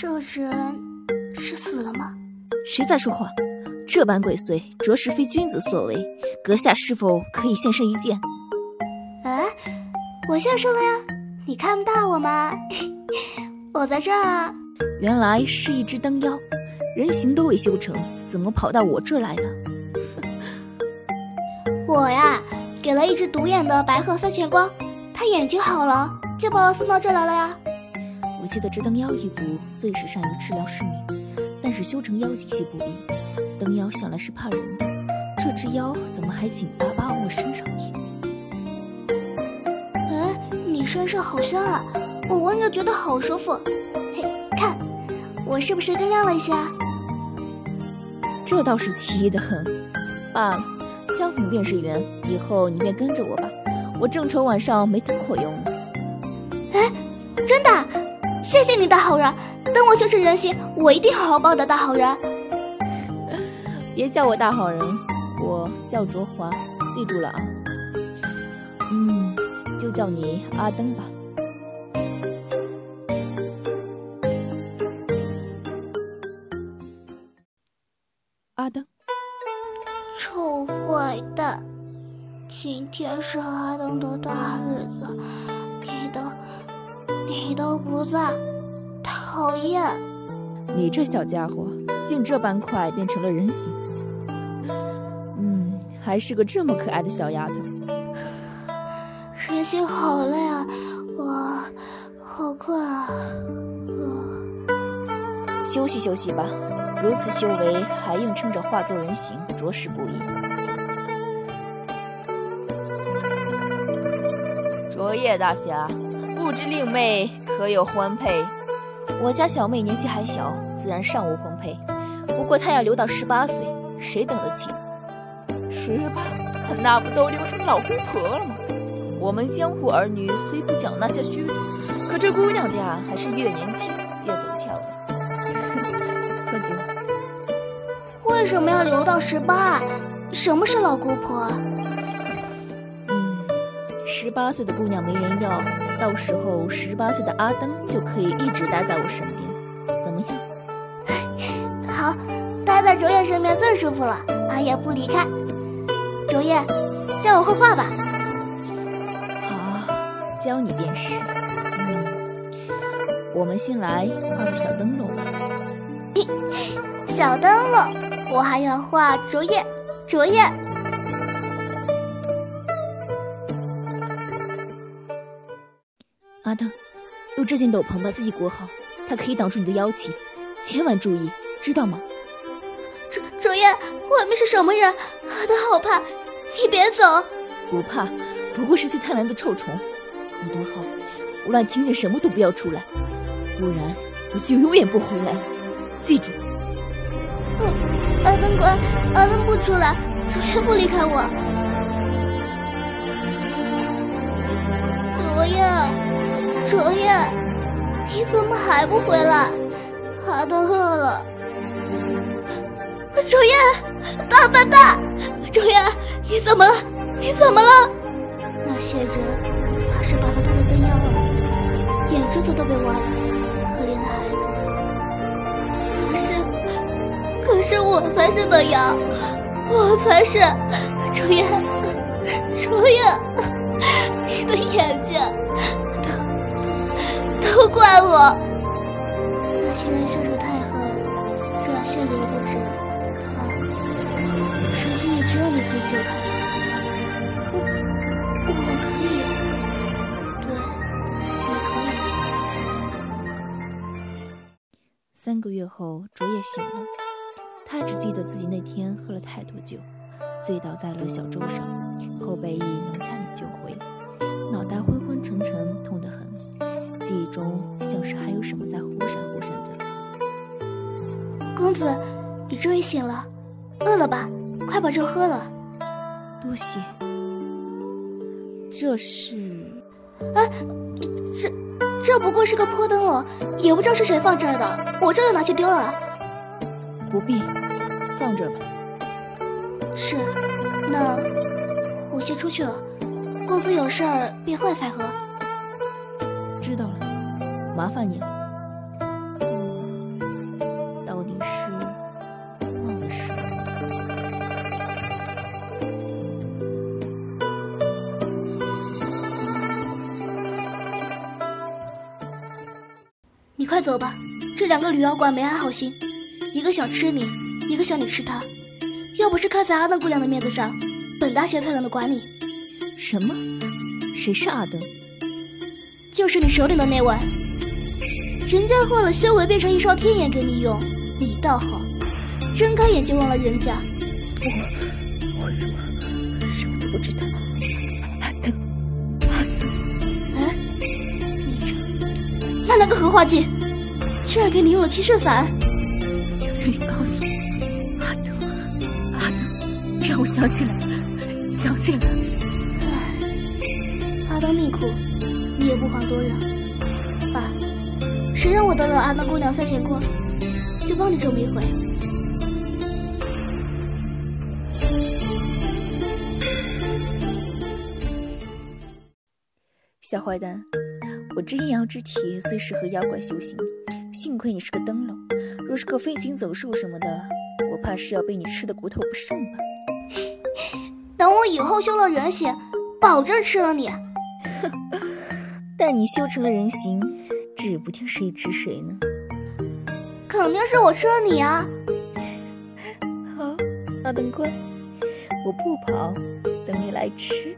这人是死了吗？谁在说话？这般鬼祟，着实非君子所为。阁下是否可以现身一见？哎，我现身了呀，你看不到我吗？我在这儿。原来是一只灯妖，人形都未修成，怎么跑到我这来了？我呀，给了一只独眼的白鹤三钱光，他眼睛好了，就把我送到这来了呀。我记得这灯妖一族最是善于治疗失明，但是修成妖极其不易。灯妖向来是怕人的，这只妖怎么还紧巴巴往我身上贴？哎，你身上好香啊，我闻着觉得好舒服。嘿，看，我是不是更亮了一些？这倒是奇异的很。罢了，相逢便是缘，以后你便跟着我吧。我正愁晚上没灯火用呢。哎，真的？谢谢你，大好人。等我修成人形，我一定好好报答大好人。别叫我大好人，我叫卓华，记住了啊。嗯，就叫你阿登吧。阿登，臭坏蛋！今天是阿登的大日子，你都不在，讨厌！你这小家伙，竟这般快变成了人形。嗯，还是个这么可爱的小丫头。人形好累啊，我好困啊。休息休息吧。如此修为，还硬撑着化作人形，着实不易。卓叶大侠，不知令妹可有婚配？我家小妹年纪还小，自然尚无婚配。不过她要留到十八岁，谁等得起？十八，那不都留成老姑婆了吗？我们江湖儿女虽不讲那些虚的，可这姑娘家还是越年轻越走俏的。喝酒。为什么要留到十八？什么是老姑婆？嗯，十八岁的姑娘没人要，到时候十八岁的阿登就可以一直待在我身边，怎么样？好，待在卓叶身边最舒服了，阿叶不离开。卓叶，教我绘画吧。好，教你便是。嗯，我们先来画个小灯笼吧。小灯笼，我还要画卓叶，卓叶。阿登，用这件斗篷把自己裹好，它可以挡住你的妖气，千万注意，知道吗？主主爷，外面是什么人？阿登好怕，你别走。不怕，不过是些贪婪的臭虫。你躲好，无论听见什么都不要出来，不然我就永远不回来了。记住。嗯，阿登乖，阿登不出来，主爷不离开我。竹叶，竹叶，你怎么还不回来？阿登饿了。竹叶，大笨蛋！竹叶，你怎么了？你怎么了？那些人怕是把他当做灯妖了，眼珠子都被挖了，可怜的孩子。可是可是我才是灯妖，我才是楚叶，楚叶，你的眼睛怪我。那些人下手太狠，这样血流不止，他，如今也只有你可以救他了。我，我可以，对，你可以。三个月后，卓叶醒了。他只记得自己那天喝了太多酒，醉倒在了小舟上，后被一农家女救回，脑袋昏昏沉沉，痛得很，记忆中像是还有什么在忽闪忽闪着。公子，你终于醒了，饿了吧？快把粥喝了。多谢。这是……哎，这这不过是个破灯笼，也不知道是谁放这儿的，我这就拿去丢了。不必，放这儿吧。是，那我先出去了。公子有事儿别会才麻烦你了。我到底是忘了什么你快走吧这两个女妖怪没安好心。一个想吃你一个想你吃她要不是看在阿登姑娘的面子上本大仙才懒得管你什么？谁是阿登就是你手里的那位人家换了修为变成一双天眼给你用，你倒好，睁开眼就忘了人家。我我怎么什么都不知道？阿登，阿登，哎，你这那那个荷花镜，竟然给你用了七圣伞！求求你告诉我，阿登，阿登，让我想起来，想起来。唉，阿登命苦，你也不遑多让。爸，谁让我得了阿曼姑娘三乾坤，就帮你这么一回。小坏蛋，我这阴阳之体最适合妖怪修行，幸亏你是个灯笼，若是个飞禽走兽什么的，我怕是要被你吃的骨头不剩吧。等我以后修了人形，保证吃了你。待你修成了人形，指不定谁吃谁呢。肯定是我吃了你啊！好，阿灯乖，我不跑，等你来吃。